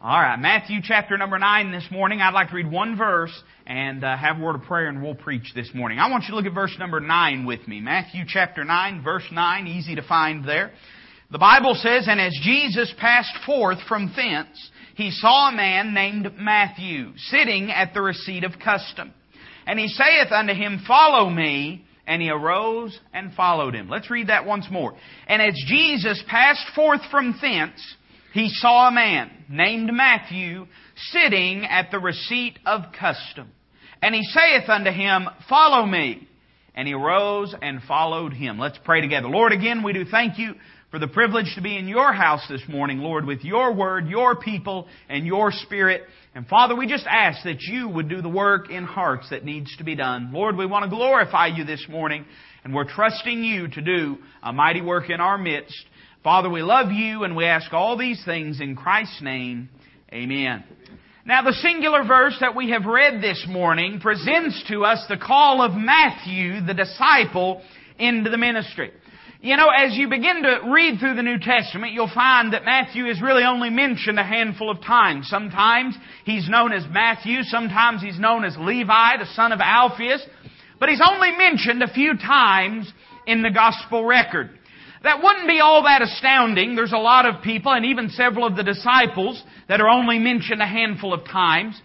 All right, Matthew chapter number 9 this morning. I'd like to read one verse and uh, have a word of prayer and we'll preach this morning. I want you to look at verse number 9 with me. Matthew chapter 9, verse 9, easy to find there. The Bible says, And as Jesus passed forth from thence, he saw a man named Matthew sitting at the receipt of custom. And he saith unto him, Follow me. And he arose and followed him. Let's read that once more. And as Jesus passed forth from thence, he saw a man named Matthew sitting at the receipt of custom. And he saith unto him, Follow me. And he arose and followed him. Let's pray together. Lord, again, we do thank you for the privilege to be in your house this morning, Lord, with your word, your people, and your spirit. And Father, we just ask that you would do the work in hearts that needs to be done. Lord, we want to glorify you this morning, and we're trusting you to do a mighty work in our midst. Father, we love you and we ask all these things in Christ's name. Amen. Now the singular verse that we have read this morning presents to us the call of Matthew, the disciple, into the ministry. You know, as you begin to read through the New Testament, you'll find that Matthew is really only mentioned a handful of times. Sometimes he's known as Matthew, sometimes he's known as Levi, the son of Alphaeus, but he's only mentioned a few times in the gospel record. That wouldn't be all that astounding. There's a lot of people, and even several of the disciples, that are only mentioned a handful of times.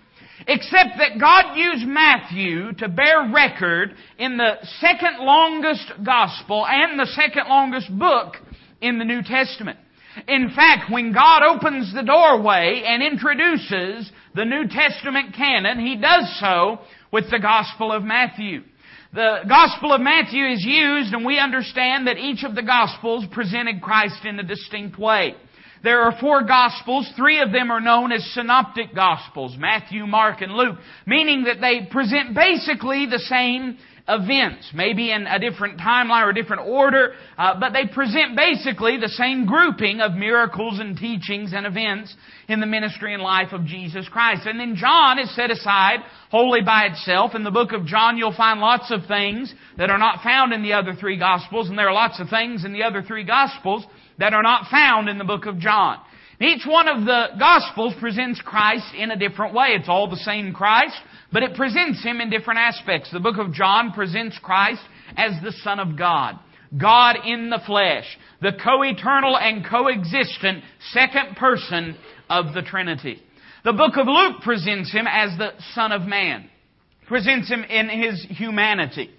Except that God used Matthew to bear record in the second longest gospel and the second longest book in the New Testament. In fact, when God opens the doorway and introduces the New Testament canon, He does so with the Gospel of Matthew. The Gospel of Matthew is used and we understand that each of the Gospels presented Christ in a distinct way. There are four Gospels. Three of them are known as synoptic Gospels. Matthew, Mark, and Luke. Meaning that they present basically the same events, maybe in a different timeline or a different order, uh, but they present basically the same grouping of miracles and teachings and events in the ministry and life of Jesus Christ. And then John is set aside wholly by itself. In the book of John, you'll find lots of things that are not found in the other three Gospels, and there are lots of things in the other three Gospels that are not found in the book of John. Each one of the Gospels presents Christ in a different way. It's all the same Christ, but it presents Him in different aspects. The book of John presents Christ as the Son of God. God in the flesh. The co-eternal and co-existent second person of the Trinity. The book of Luke presents Him as the Son of Man. Presents Him in His humanity.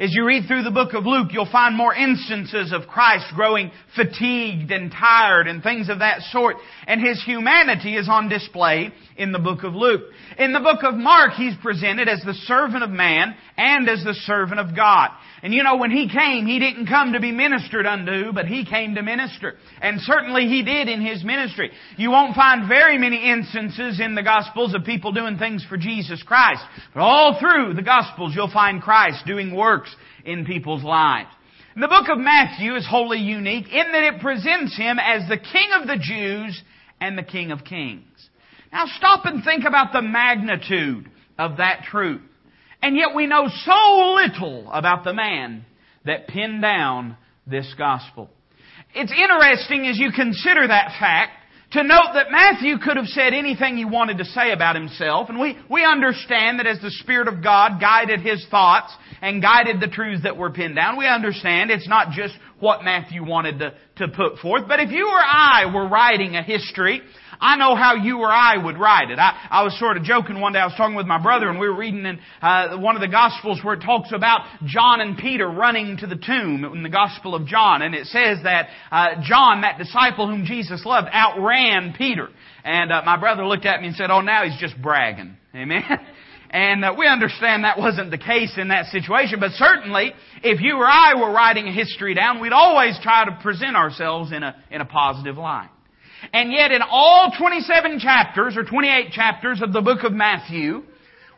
As you read through the book of Luke, you'll find more instances of Christ growing fatigued and tired and things of that sort. And His humanity is on display in the book of Luke. In the book of Mark, He's presented as the servant of man and as the servant of God. And you know, when He came, He didn't come to be ministered unto, but He came to minister. And certainly He did in His ministry. You won't find very many instances in the Gospels of people doing things for Jesus Christ. But all through the Gospels, you'll find Christ doing works in people's lives. And the book of Matthew is wholly unique in that it presents Him as the King of the Jews and the King of Kings. Now stop and think about the magnitude of that truth. And yet we know so little about the man that penned down this gospel. It's interesting as you consider that fact to note that Matthew could have said anything he wanted to say about himself, and we, we understand that as the Spirit of God guided his thoughts and guided the truths that were pinned down, we understand it's not just what Matthew wanted to, to put forth, but if you or I were writing a history I know how you or I would write it. I, I was sort of joking one day. I was talking with my brother and we were reading in uh, one of the Gospels where it talks about John and Peter running to the tomb in the Gospel of John. And it says that uh, John, that disciple whom Jesus loved, outran Peter. And uh, my brother looked at me and said, oh, now he's just bragging. Amen. And uh, we understand that wasn't the case in that situation, but certainly, if you or I were writing a history down, we'd always try to present ourselves in a, in a positive light. And yet in all 27 chapters or 28 chapters of the book of Matthew,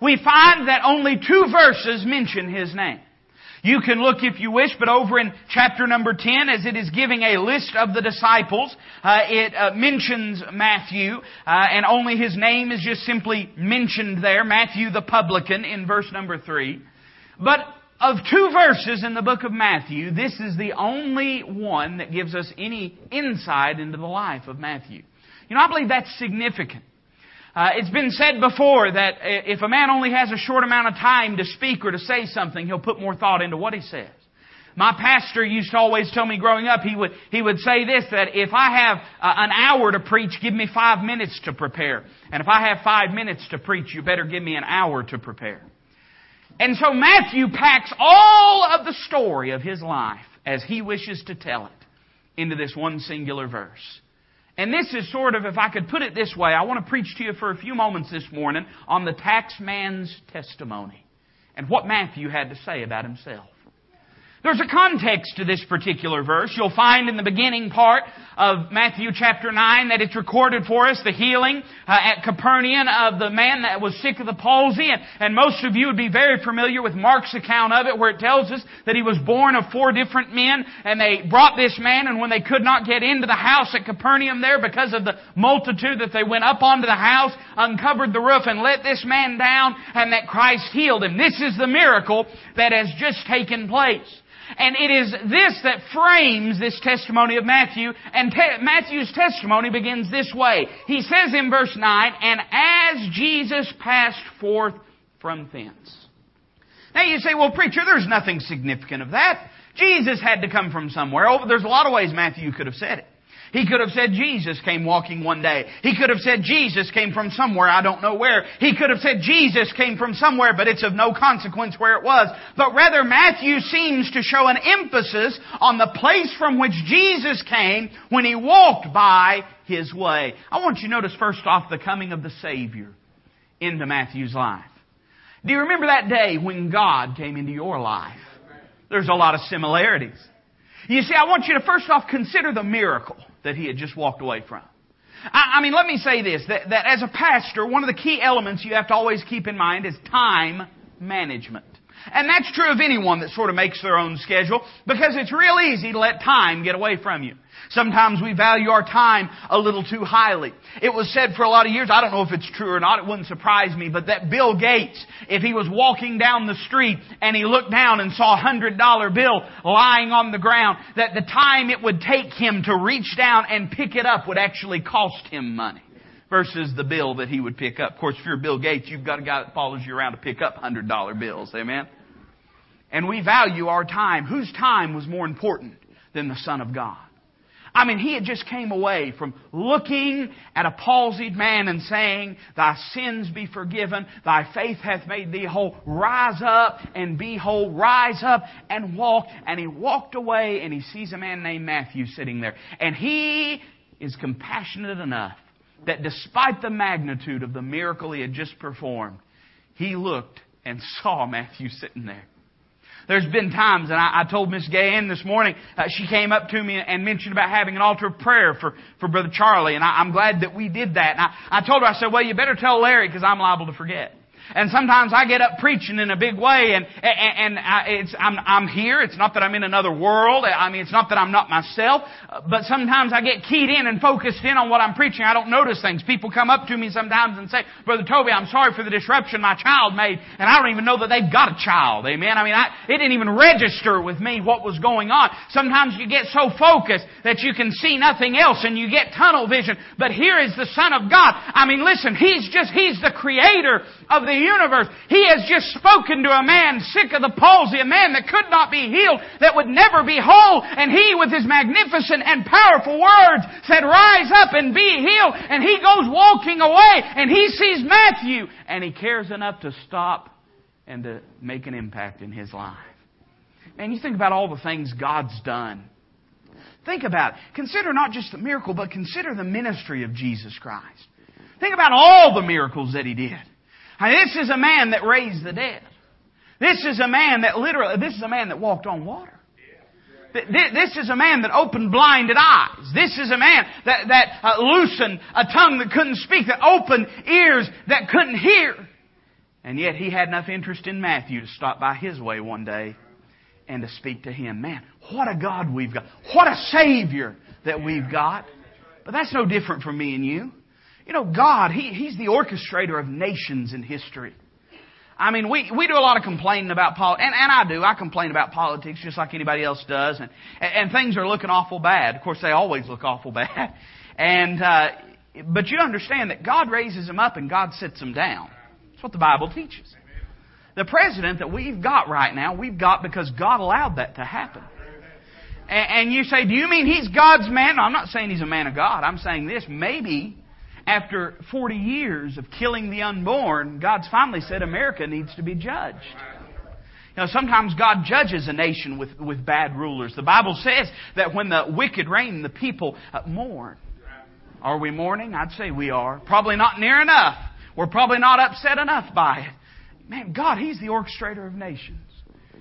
we find that only two verses mention His name. You can look if you wish, but over in chapter number 10, as it is giving a list of the disciples, uh, it uh, mentions Matthew, uh, and only his name is just simply mentioned there, Matthew the publican in verse number 3. But of two verses in the book of Matthew, this is the only one that gives us any insight into the life of Matthew. You know, I believe that's significant. Uh, it's been said before that if a man only has a short amount of time to speak or to say something, he'll put more thought into what he says. My pastor used to always tell me growing up, he would, he would say this, that if I have uh, an hour to preach, give me five minutes to prepare. And if I have five minutes to preach, you better give me an hour to prepare. And so Matthew packs all of the story of his life as he wishes to tell it into this one singular verse. And this is sort of, if I could put it this way, I want to preach to you for a few moments this morning on the tax man's testimony and what Matthew had to say about himself. There's a context to this particular verse. You'll find in the beginning part of Matthew chapter 9 that it's recorded for us the healing uh, at Capernaum of the man that was sick of the palsy. And, and most of you would be very familiar with Mark's account of it where it tells us that he was borne of four different men and they brought this man and when they could not get into the house at Capernaum there because of the multitude that they went up onto the house, uncovered the roof and let this man down and that Christ healed him. This is the miracle that has just taken place. And it is this that frames this testimony of Matthew. And te- Matthew's testimony begins this way. He says in verse 9, And as Jesus passed forth from thence. Now you say, well, preacher, there's nothing significant of that. Jesus had to come from somewhere. Oh, there's a lot of ways Matthew could have said it. He could have said Jesus came walking one day. He could have said Jesus came from somewhere, I don't know where. He could have said Jesus came from somewhere, but it's of no consequence where it was. But rather Matthew seems to show an emphasis on the place from which Jesus came when he walked by his way. I want you to notice first off the coming of the Savior into Matthew's life. Do you remember that day when God came into your life? There's a lot of similarities. You see, I want you to first off consider the miracle that he had just walked away from. I, I mean, let me say this, that, that as a pastor, one of the key elements you have to always keep in mind is time management. And that's true of anyone that sort of makes their own schedule because it's real easy to let time get away from you. Sometimes we value our time a little too highly. It was said for a lot of years, I don't know if it's true or not, it wouldn't surprise me, but that Bill Gates, if he was walking down the street and he looked down and saw a hundred dollar bill lying on the ground, that the time it would take him to reach down and pick it up would actually cost him money versus the bill that he would pick up. Of course, if you're Bill Gates, you've got a guy that follows you around to pick up hundred dollar bills. Amen? And we value our time. Whose time was more important than the Son of God? I mean, he had just came away from looking at a palsied man and saying, Thy sins be forgiven, thy faith hath made thee whole. Rise up and be whole. Rise up and walk. And he walked away and he sees a man named Matthew sitting there. And he is compassionate enough that despite the magnitude of the miracle he had just performed, he looked and saw Matthew sitting there. There's been times, and I, I told Miss Gayan this morning, uh, she came up to me and mentioned about having an altar of prayer for, for Brother Charlie, and I, I'm glad that we did that. And I, I told her, I said, well, you better tell Larry because I'm liable to forget. And sometimes I get up preaching in a big way and, and, and I, it's, I'm, I'm here. It's not that I'm in another world. I mean, it's not that I'm not myself. But sometimes I get keyed in and focused in on what I'm preaching. I don't notice things. People come up to me sometimes and say, Brother Toby, I'm sorry for the disruption my child made. And I don't even know that they've got a child. Amen. I mean, I, it didn't even register with me what was going on. Sometimes you get so focused that you can see nothing else and you get tunnel vision. But here is the Son of God. I mean, listen, He's just, He's the creator of the universe. He has just spoken to a man sick of the palsy, a man that could not be healed, that would never be whole, and he with his magnificent and powerful words said, rise up and be healed, and he goes walking away, and he sees Matthew, and he cares enough to stop and to make an impact in his life. And you think about all the things God's done. Think about it. Consider not just the miracle, but consider the ministry of Jesus Christ. Think about all the miracles that He did. This is a man that raised the dead. This is a man that literally, this is a man that walked on water. This is a man that opened blinded eyes. This is a man that, that uh, loosened a tongue that couldn't speak, that opened ears that couldn't hear. And yet he had enough interest in Matthew to stop by his way one day and to speak to him. Man, what a God we've got. What a Savior that we've got. But that's no different from me and you. You know, God, he, He's the orchestrator of nations in history. I mean, we, we do a lot of complaining about politics, and, and I do. I complain about politics just like anybody else does, and, and things are looking awful bad. Of course, they always look awful bad. And, uh, but you understand that God raises them up and God sets them down. That's what the Bible teaches. The president that we've got right now, we've got because God allowed that to happen. And you say, do you mean he's God's man? No, I'm not saying he's a man of God. I'm saying this. Maybe after 40 years of killing the unborn, God's finally said America needs to be judged. You know, sometimes God judges a nation with, with bad rulers. The Bible says that when the wicked reign, the people uh, mourn. Are we mourning? I'd say we are. Probably not near enough. We're probably not upset enough by it. Man, God, He's the orchestrator of nations.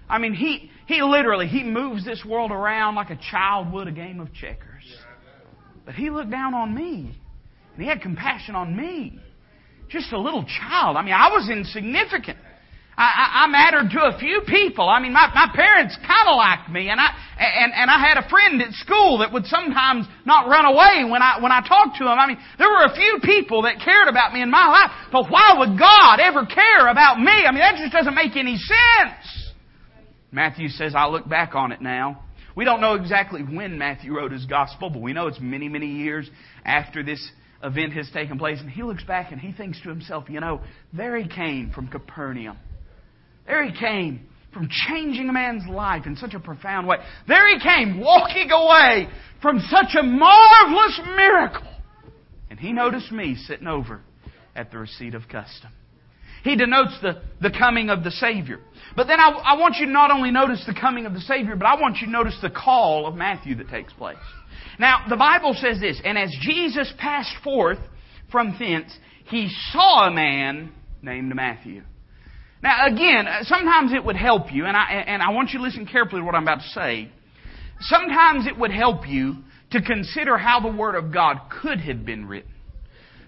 I mean, He, He literally, He moves this world around like a child would a game of checkers. But He looked down on me. And He had compassion on me. Just a little child. I mean, I was insignificant. I, I, I mattered to a few people. I mean, my, my parents kind of liked me, and I and, and I had a friend at school that would sometimes not run away when I when I talked to him. I mean, there were a few people that cared about me in my life, but why would God ever care about me? I mean, that just doesn't make any sense. Matthew says, I look back on it now. We don't know exactly when Matthew wrote his gospel, but we know it's many, many years after this event has taken place. And he looks back and he thinks to himself, you know, there he came from Capernaum. There he came from changing a man's life in such a profound way. There he came walking away from such a marvelous miracle. And he noticed me sitting over at the receipt of custom. He denotes the, the coming of the Savior. But then I, I want you to not only notice the coming of the Savior, but I want you to notice the call of Matthew that takes place. Now, the Bible says this, and as Jesus passed forth from thence, he saw a man named Matthew. Now, again, uh, sometimes it would help you, and I, and I want you to listen carefully to what I'm about to say. Sometimes it would help you to consider how the Word of God could have been written.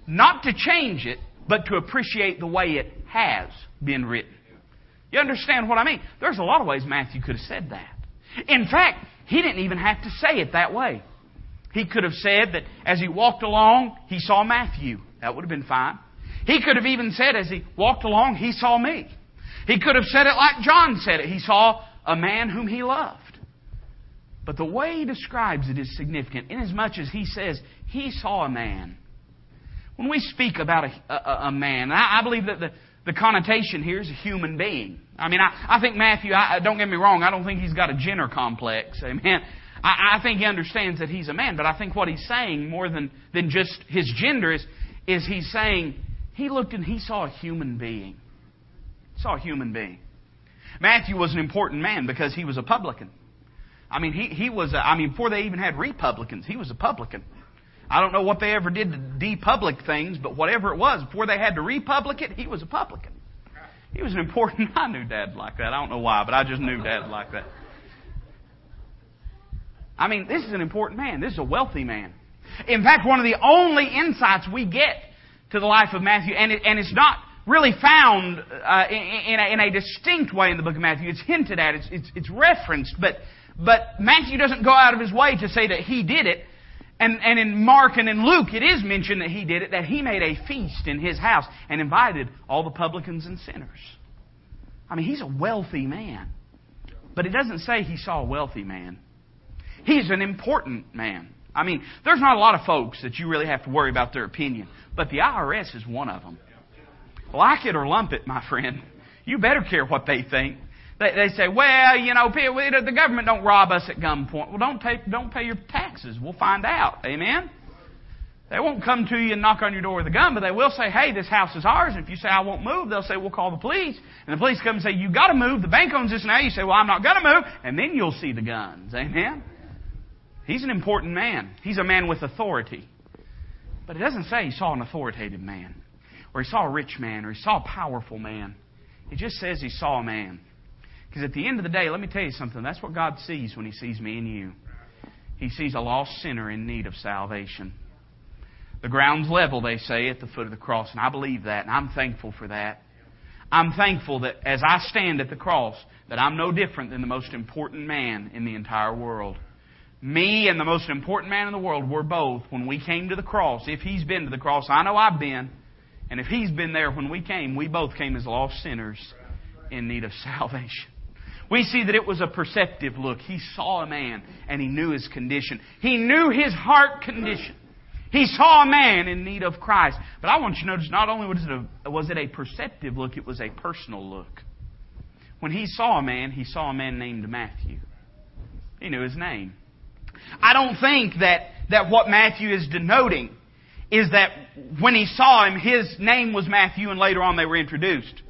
Not to change it, but to appreciate the way it has been written. You understand what I mean? There's a lot of ways Matthew could have said that. In fact, he didn't even have to say it that way. He could have said that as he walked along, he saw Matthew. That would have been fine. He could have even said as he walked along, he saw me. He could have said it like John said it. He saw a man whom he loved. But the way he describes it is significant, inasmuch as he says he saw a man. When we speak about a, a, a man, I, I, believe that the, the connotation here is a human being. I mean, I, I think Matthew, I, don't get me wrong, I don't think he's got a Jenner complex. Amen. I, I think he understands that he's a man, but I think what he's saying more than, than just his gender is, is he's saying he looked and he saw a human being saw a human being. Matthew was an important man because he was a publican. I mean, he, he was, a, I mean, before they even had republicans, he was a publican. I don't know what they ever did to depublic things, but whatever it was, before they had to republic it, he was a publican. He was an important, I knew Dad like that. I don't know why, but I just knew Dad like that. I mean, this is an important man. This is a wealthy man. In fact, one of the only insights we get to the life of Matthew, and, it, and it's not really found uh, in, in, a, in, a, distinct way in the book of Matthew. It's hinted at, it's, it's, it's, referenced, but, but Matthew doesn't go out of his way to say that he did it. And, and in Mark and in Luke, it is mentioned that he did it, that he made a feast in his house and invited all the publicans and sinners. I mean, he's a wealthy man. But it doesn't say he saw a wealthy man. He's an important man. I mean, there's not a lot of folks that you really have to worry about their opinion, but the IRS is one of them. Like it or lump it, my friend. You better care what they think. They, they say, well, you know, the government don't rob us at gunpoint. Well, don't take, don't pay your taxes. We'll find out. Amen. They won't come to you and knock on your door with a gun, but they will say, hey, this house is ours. And if you say, I won't move, they'll say, we'll call the police. And the police come and say, you've gotta move. The bank owns this now. You say, well, I'm not gonna move. And then you'll see the guns. Amen. He's an important man. He's a man with authority. But it doesn't say he saw an authoritative man or he saw a rich man, or he saw a powerful man. He just says he saw a man. Because at the end of the day, let me tell you something. That's what God sees when He sees me and you. He sees a lost sinner in need of salvation. The ground's level, they say, at the foot of the cross. And I believe that, and I'm thankful for that. I'm thankful that as I stand at the cross, that I'm no different than the most important man in the entire world. Me and the most important man in the world were both when we came to the cross. If he's been to the cross, I know I've been. And if He's been there when we came, we both came as lost sinners in need of salvation. We see that it was a perceptive look. He saw a man and he knew his condition. He knew his heart condition. He saw a man in need of Christ. But I want you to notice not only was it a, was it a perceptive look, it was a personal look. When he saw a man, he saw a man named Matthew. He knew his name. I don't think that, that what Matthew is denoting is that when he saw him, his name was Matthew and later on they were introduced.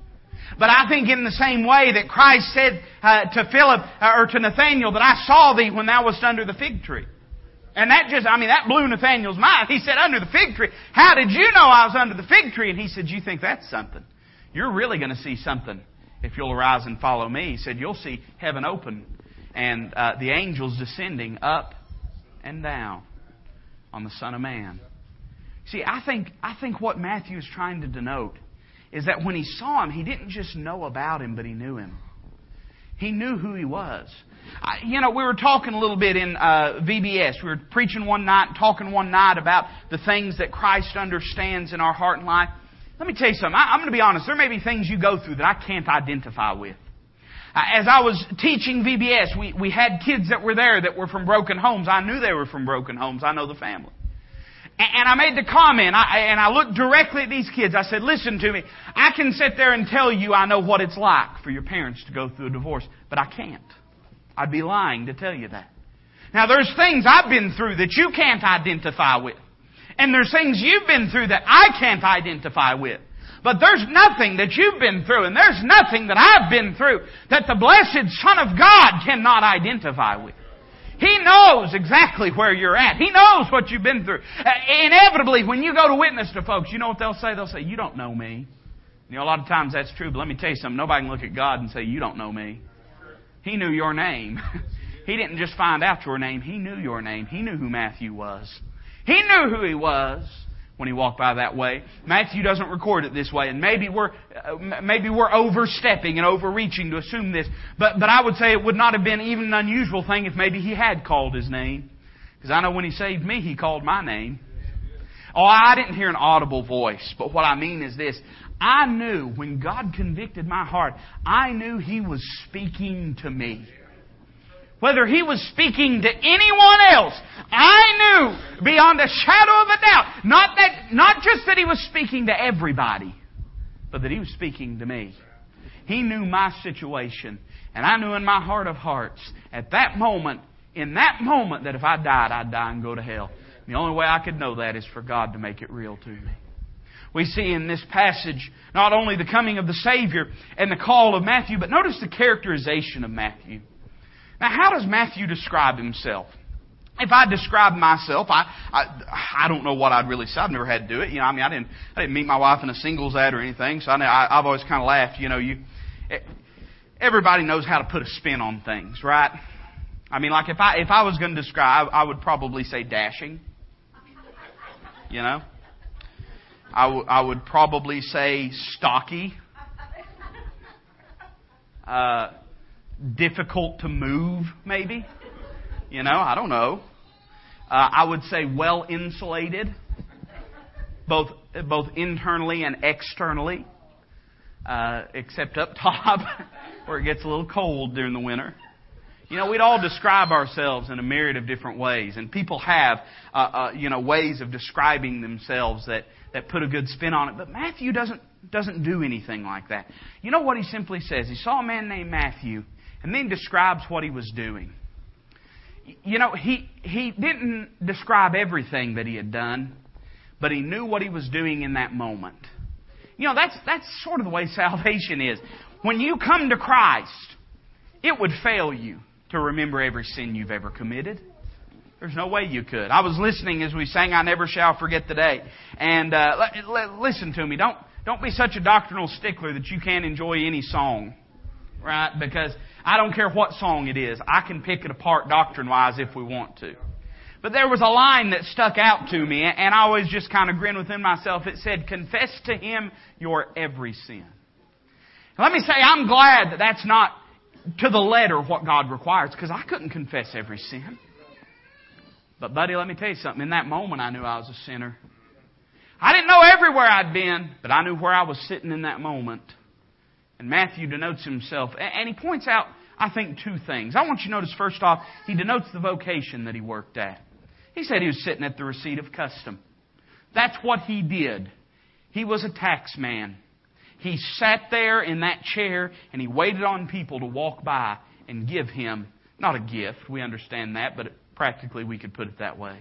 But I think in the same way that Christ said uh, to Philip uh, or to Nathaniel that I saw thee when thou wast under the fig tree. And that just, I mean, that blew Nathaniel's mind. He said, under the fig tree. How did you know I was under the fig tree? And he said, you think that's something? You're really going to see something if you'll arise and follow me. He said, you'll see heaven open and uh, the angels descending up and down on the Son of Man. See, I think, I think what Matthew is trying to denote is that when he saw him, he didn't just know about him, but he knew him. He knew who he was. I, you know, we were talking a little bit in uh, VBS. We were preaching one night, talking one night about the things that Christ understands in our heart and life. Let me tell you something. I, I'm going to be honest. There may be things you go through that I can't identify with. As I was teaching VBS, we, we had kids that were there that were from broken homes. I knew they were from broken homes. I know the family. And I made the comment, and I looked directly at these kids. I said, listen to me. I can sit there and tell you I know what it's like for your parents to go through a divorce, but I can't. I'd be lying to tell you that. Now there's things I've been through that you can't identify with. And there's things you've been through that I can't identify with. But there's nothing that you've been through, and there's nothing that I've been through that the blessed Son of God cannot identify with. He knows exactly where you're at. He knows what you've been through. Uh, inevitably, when you go to witness to folks, you know what they'll say? They'll say, You don't know me. You know, a lot of times that's true, but let me tell you something. Nobody can look at God and say, You don't know me. He knew your name. he didn't just find out your name, He knew your name. He knew who Matthew was. He knew who he was when he walked by that way. Matthew doesn't record it this way, and maybe we're uh, maybe we're overstepping and overreaching to assume this. But but I would say it would not have been even an unusual thing if maybe he had called his name, because I know when he saved me, he called my name. Oh, I didn't hear an audible voice, but what I mean is this. I knew when God convicted my heart, I knew He was speaking to me whether he was speaking to anyone else, I knew beyond a shadow of a doubt, not that, not just that he was speaking to everybody, but that he was speaking to me. He knew my situation, and I knew in my heart of hearts, at that moment, in that moment, that if I died, I'd die and go to hell. The only way I could know that is for God to make it real to me. We see in this passage not only the coming of the Savior and the call of Matthew, but notice the characterization of Matthew. Now, how does Matthew describe himself? If I describe myself, I, I I don't know what I'd really say. I've never had to do it. You know, I mean, I didn't I didn't meet my wife in a singles ad or anything. So I, I I've always kind of laughed. You know, you everybody knows how to put a spin on things, right? I mean, like if I if I was going to describe, I would probably say dashing. You know, I, w- I would probably say stocky. Uh, difficult to move, maybe. You know, I don't know. Uh, I would say well insulated, both both internally and externally, uh, except up top where it gets a little cold during the winter. You know, we'd all describe ourselves in a myriad of different ways, and people have, uh, uh, you know, ways of describing themselves that, that put a good spin on it. But Matthew doesn't doesn't do anything like that. You know what he simply says? He saw a man named Matthew, and then describes what he was doing. You know, he, he didn't describe everything that he had done, but he knew what he was doing in that moment. You know, that's, that's sort of the way salvation is. When you come to Christ, it would fail you to remember every sin you've ever committed. There's no way you could. I was listening as we sang "I Never Shall Forget the Day," and uh, l- l- listen to me. Don't don't be such a doctrinal stickler that you can't enjoy any song, right? Because I don't care what song it is. I can pick it apart doctrine wise if we want to. But there was a line that stuck out to me, and I always just kind of grin within myself. It said, Confess to Him your every sin. let me say, I'm glad that that's not to the letter what God requires, because I couldn't confess every sin. But, buddy, let me tell you something. In that moment, I knew I was a sinner. I didn't know everywhere I'd been, but I knew where I was sitting in that moment. And Matthew denotes himself, and he points out, I think, two things. I want you to notice, first off, he denotes the vocation that he worked at. He said he was sitting at the receipt of custom. That's what he did. He was a tax man. He sat there in that chair and he waited on people to walk by and give him, not a gift, we understand that, but practically we could put it that way.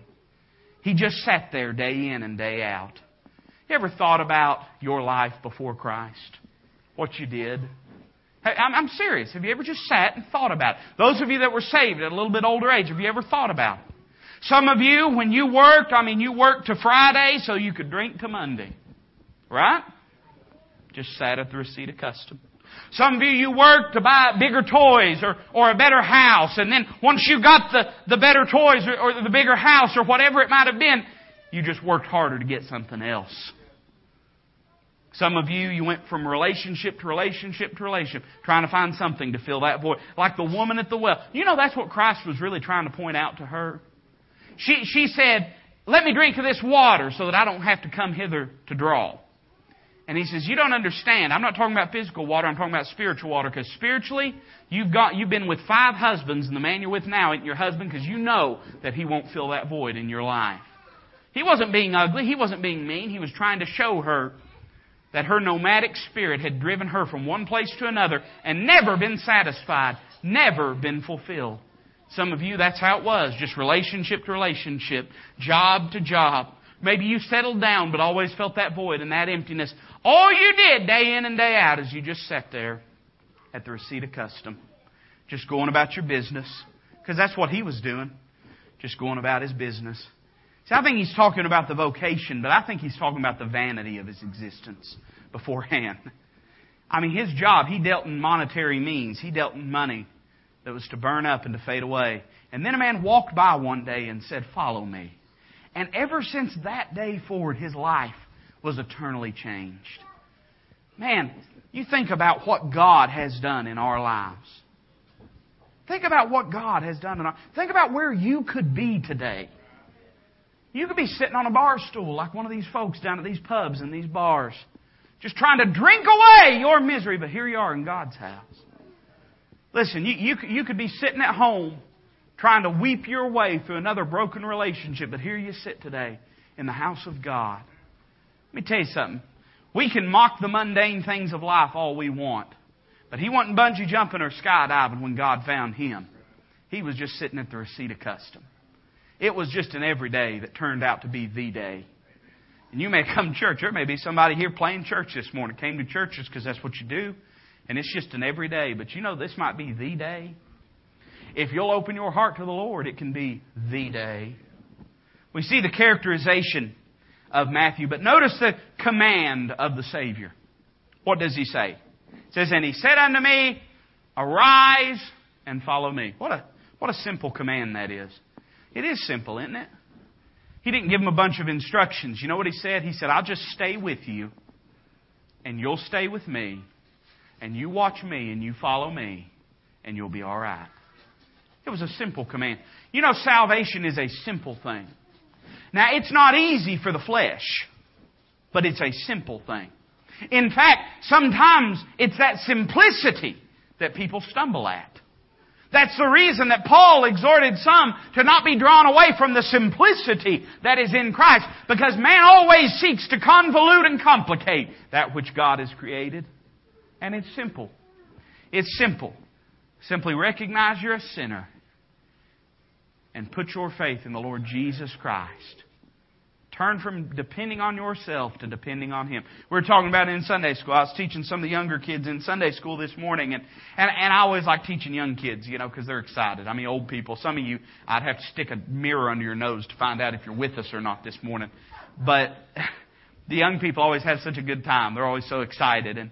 He just sat there day in and day out. You ever thought about your life before Christ? What you did? I'm serious. Have you ever just sat and thought about it? Those of you that were saved at a little bit older age, have you ever thought about it? Some of you, when you worked, I mean, you worked to Friday so you could drink to Monday. Right? Just sat at the receipt of custom. Some of you, you worked to buy bigger toys or, or a better house, and then once you got the, the better toys or, or the bigger house or whatever it might have been, you just worked harder to get something else. Some of you, you went from relationship to relationship to relationship, trying to find something to fill that void. Like the woman at the well. You know that's what Christ was really trying to point out to her? She, she said, let me drink of this water so that I don't have to come hither to draw. And he says, you don't understand. I'm not talking about physical water. I'm talking about spiritual water. Because spiritually, you've got, you've been with five husbands and the man you're with now ain't your husband because you know that he won't fill that void in your life. He wasn't being ugly. He wasn't being mean. He was trying to show her that her nomadic spirit had driven her from one place to another and never been satisfied, never been fulfilled. Some of you, that's how it was. Just relationship to relationship, job to job. Maybe you settled down but always felt that void and that emptiness. All you did day in and day out is you just sat there at the receipt of custom, just going about your business. Because that's what he was doing. Just going about his business. See, I think he's talking about the vocation, but I think he's talking about the vanity of his existence beforehand. I mean, his job, he dealt in monetary means. He dealt in money that was to burn up and to fade away. And then a man walked by one day and said, Follow me. And ever since that day forward, his life was eternally changed. Man, you think about what God has done in our lives. Think about what God has done in our Think about where you could be today. You could be sitting on a bar stool like one of these folks down at these pubs and these bars, just trying to drink away your misery, but here you are in God's house. Listen, you, you, you could be sitting at home trying to weep your way through another broken relationship, but here you sit today in the house of God. Let me tell you something. We can mock the mundane things of life all we want, but he wasn't bungee jumping or skydiving when God found him. He was just sitting at the receipt of custom. It was just an everyday that turned out to be the day. And you may come to church. There may be somebody here playing church this morning. Came to churches because that's what you do. And it's just an everyday. But you know, this might be the day. If you'll open your heart to the Lord, it can be the day. We see the characterization of Matthew, but notice the command of the Savior. What does he say? It says, And he said unto me, Arise and follow me. What a, what a simple command that is. It is simple, isn't it? He didn't give him a bunch of instructions. You know what he said? He said, I'll just stay with you, and you'll stay with me, and you watch me, and you follow me, and you'll be all right. It was a simple command. You know, salvation is a simple thing. Now, it's not easy for the flesh, but it's a simple thing. In fact, sometimes it's that simplicity that people stumble at. That's the reason that Paul exhorted some to not be drawn away from the simplicity that is in Christ, because man always seeks to convolute and complicate that which God has created. And it's simple. It's simple. Simply recognize you're a sinner and put your faith in the Lord Jesus Christ. Turn from depending on yourself to depending on Him. We were talking about it in Sunday school. I was teaching some of the younger kids in Sunday school this morning, and, and, and I always like teaching young kids, you know, because they're excited. I mean, old people. Some of you, I'd have to stick a mirror under your nose to find out if you're with us or not this morning. But the young people always have such a good time. They're always so excited. And,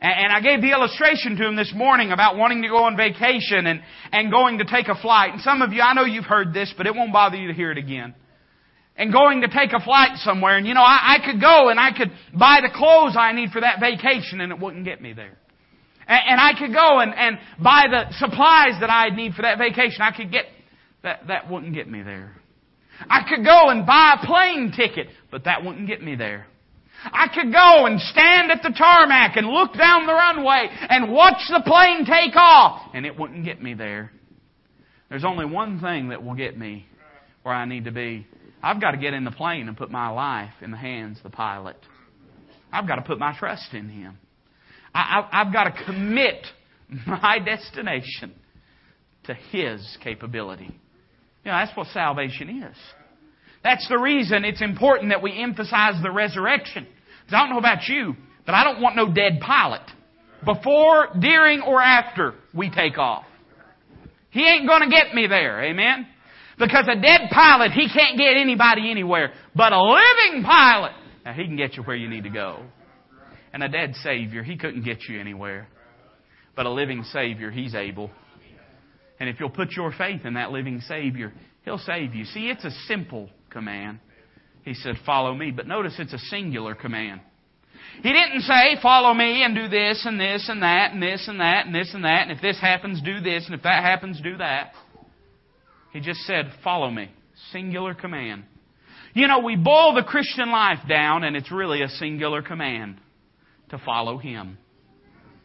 and I gave the illustration to them this morning about wanting to go on vacation and, and going to take a flight. And some of you, I know you've heard this, but it won't bother you to hear it again and going to take a flight somewhere. And you know, I, I could go and I could buy the clothes I need for that vacation and it wouldn't get me there. And, and I could go and, and buy the supplies that I'd need for that vacation. I could get, that, that wouldn't get me there. I could go and buy a plane ticket, but that wouldn't get me there. I could go and stand at the tarmac and look down the runway and watch the plane take off, and it wouldn't get me there. There's only one thing that will get me where I need to be, I've got to get in the plane and put my life in the hands of the pilot. I've got to put my trust in Him. I, have got to commit my destination to His capability. You know, that's what salvation is. That's the reason it's important that we emphasize the resurrection. Because I don't know about you, but I don't want no dead pilot. Before, during, or after we take off. He ain't gonna get me there, amen? Because a dead pilot, he can't get anybody anywhere. But a living pilot, now he can get you where you need to go. And a dead Savior, he couldn't get you anywhere. But a living Savior, he's able. And if you'll put your faith in that living Savior, he'll save you. See, it's a simple command. He said, Follow me. But notice it's a singular command. He didn't say, Follow me and do this and this and that and this and that and this and that, and if this happens, do this, and if that happens, do that. He just said, Follow me. Singular command. You know, we boil the Christian life down, and it's really a singular command to follow Him.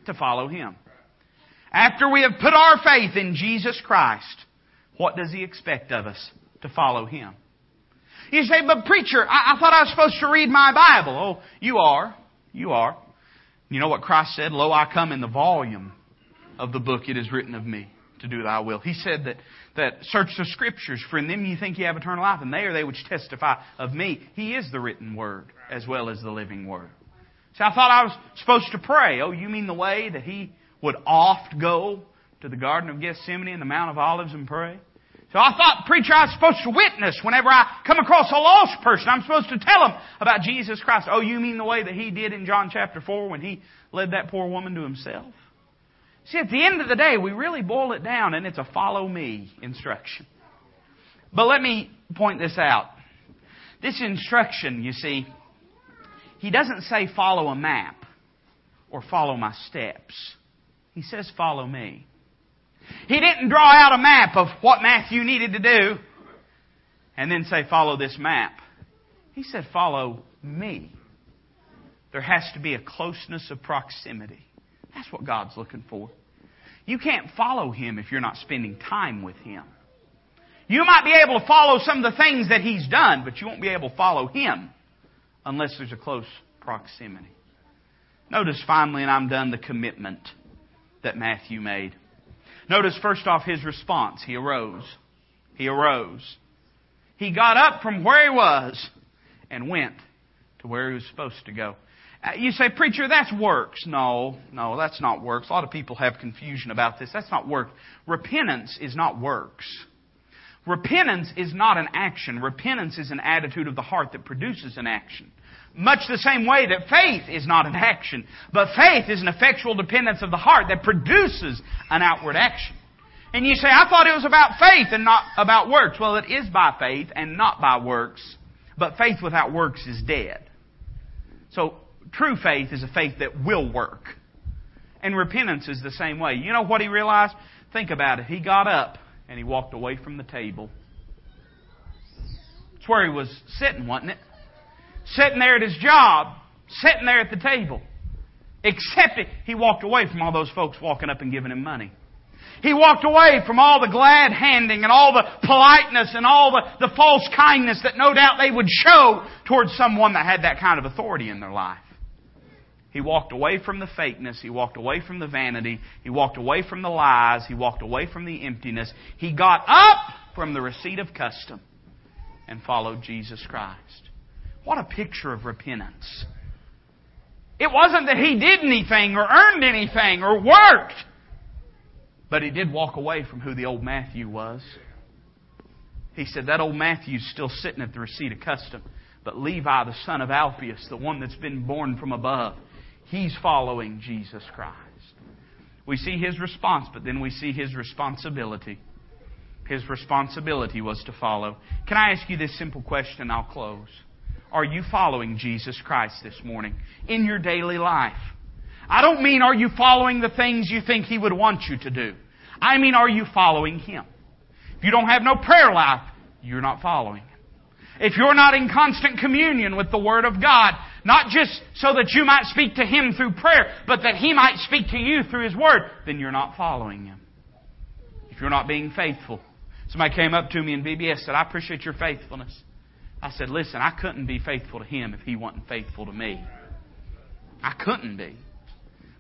To follow Him. After we have put our faith in Jesus Christ, what does He expect of us? To follow Him. You say, but preacher, I, I thought I was supposed to read my Bible. Oh, you are. You are. You know what Christ said? Lo, I come in the volume of the book it is written of me to do thy will. He said that, that search the scriptures, for in them you think you have eternal life, and they are they which testify of me. He is the written word as well as the living word. So I thought I was supposed to pray. Oh, you mean the way that he would oft go to the Garden of Gethsemane and the Mount of Olives and pray? So I thought, preacher, I was supposed to witness whenever I come across a lost person. I'm supposed to tell them about Jesus Christ. Oh, you mean the way that he did in John chapter 4 when he led that poor woman to himself? See, at the end of the day, we really boil it down and it's a follow me instruction. But let me point this out. This instruction, you see, he doesn't say follow a map or follow my steps. He says follow me. He didn't draw out a map of what Matthew needed to do and then say, follow this map. He said, follow me. There has to be a closeness of proximity. That's what God's looking for. You can't follow Him if you're not spending time with Him. You might be able to follow some of the things that He's done, but you won't be able to follow Him unless there's a close proximity. Notice finally, and I'm done, the commitment that Matthew made. Notice first off his response. He arose. He arose. He got up from where he was and went to where he was supposed to go. Uh, you say, preacher, that's works. No, no, that's not works. A lot of people have confusion about this. That's not work. Repentance is not works. Repentance is not an action. Repentance is an attitude of the heart that produces an action. Much the same way that faith is not an action, but faith is an effectual dependence of the heart that produces an outward action. And you say, I thought it was about faith and not about works. Well, it is by faith and not by works, but faith without works is dead. So, true faith is a faith that will work. And repentance is the same way. You know what he realized? Think about it. He got up and he walked away from the table. It's where he was sitting, wasn't it? sitting there at his job, sitting there at the table. Except he walked away from all those folks walking up and giving him money. He walked away from all the glad handing and all the politeness and all the, the false kindness that no doubt they would show towards someone that had that kind of authority in their life. He walked away from the fakeness. He walked away from the vanity. He walked away from the lies. He walked away from the emptiness. He got up from the receipt of custom and followed Jesus Christ. What a picture of repentance. It wasn't that he did anything or earned anything or worked, but he did walk away from who the old Matthew was. He said, That old Matthew's still sitting at the receipt of custom, but Levi, the son of Alphaeus, the one that's been born from above, he's following Jesus Christ. We see his response, but then we see his responsibility. His responsibility was to follow. Can I ask you this simple question? I'll close. Are you following Jesus Christ this morning in your daily life? I don't mean are you following the things you think He would want you to do. I mean are you following Him? If you don't have no prayer life, you're not following Him. If you're not in constant communion with the Word of God, not just so that you might speak to Him through prayer, but that He might speak to you through His Word, then you're not following Him. If you're not being faithful. Somebody came up to me in VBS said, I appreciate your faithfulness. I said, listen, I couldn't be faithful to him if he wasn't faithful to me. I couldn't be.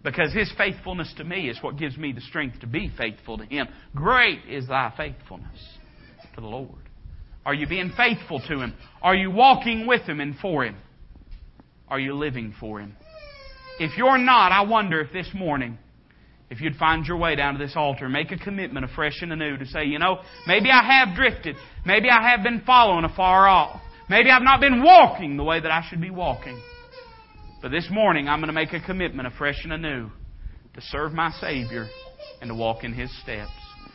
Because his faithfulness to me is what gives me the strength to be faithful to him. Great is thy faithfulness to the Lord. Are you being faithful to him? Are you walking with him and for him? Are you living for him? If you're not, I wonder if this morning, if you'd find your way down to this altar, make a commitment afresh and anew to say, you know, maybe I have drifted. Maybe I have been following afar off. Maybe I've not been walking the way that I should be walking. This morning, I'm going to make a commitment afresh and anew to serve my Savior and to walk in His steps.